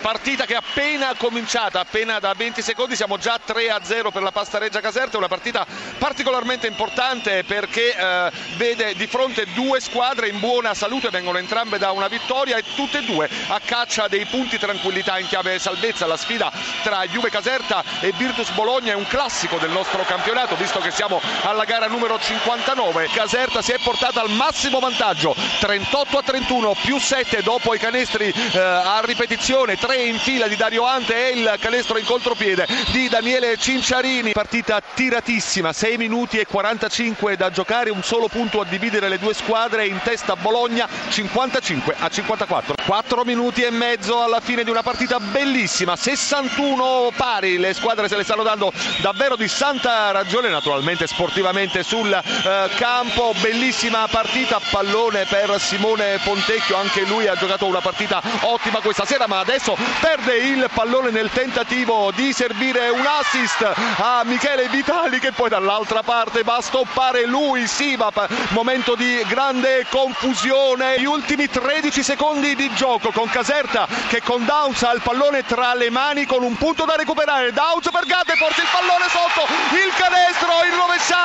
Partita che è appena cominciata, appena da 20 secondi, siamo già 3-0 per la Pasta Reggia Caserta, una partita particolarmente importante perché eh, vede di fronte due squadre in buona salute, vengono entrambe da una vittoria e tutte e due a caccia dei punti tranquillità in chiave salvezza. La sfida tra Juve Caserta e Virtus Bologna è un classico del nostro campionato, visto che siamo alla gara numero 59. Caserta si è portata al massimo vantaggio, 38 a 31 più 7 dopo i canestri eh, a ripetizione 3 in fila di Dario Ante e il canestro in contropiede di Daniele Cinciarini. Partita tiratissima, 6 minuti e 45 da giocare, un solo punto a dividere le due squadre, in testa Bologna 55 a 54. 4 minuti e mezzo alla fine di una partita bellissima, 61 pari, le squadre se le stanno dando davvero di santa ragione, naturalmente sportivamente sul eh, campo, bellissima partita, pallone per Simone Pontecchio, anche lui ha giocato una partita ottima questa sera, ma adesso perde il pallone nel tentativo di servire un assist a Michele Vitali che poi dall'altra parte va a stoppare lui Sivap. Momento di grande confusione. Gli ultimi 13 secondi di gioco con Caserta che con Downs ha il pallone tra le mani con un punto da recuperare. Downs per Gaddefors il pallone sotto il canestro in rovesciata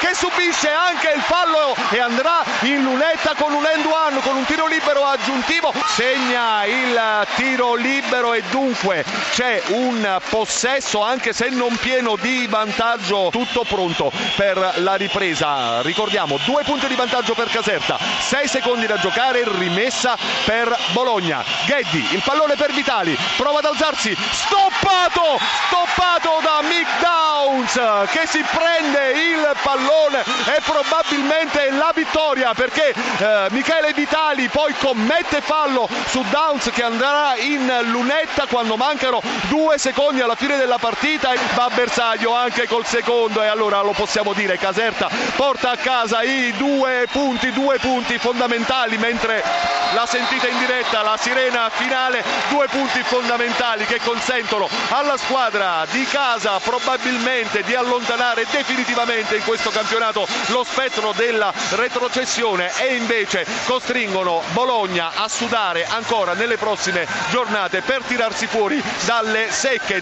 che subisce anche il fallo e andrà in lunetta con un end one con un tiro libero aggiuntivo. Segna il tiro libero e dunque c'è un possesso anche se non pieno di vantaggio tutto pronto per la ripresa. Ricordiamo due punti di vantaggio per Caserta 6 secondi da giocare rimessa per Bologna. Gheddi il pallone per Vitali prova ad alzarsi stoppato stoppato da Mick Downs che si prende il pallone e probabilmente la vittoria perché eh, Michele Vitali poi commette fallo su Downs che andrà in lunetta quando mancano due secondi alla fine della partita e va a bersaglio anche col secondo. E allora lo possiamo dire Caserta porta a casa i due punti due punti fondamentali mentre la sentita in diretta la sirena finale due punti fondamentali che consentono alla squadra di casa probabilmente di allontanare definitivamente in questo campionato lo spettro della retrocessione e invece costringono Bologna a sudare ancora nelle prossime giornate per tirarsi fuori dalle secche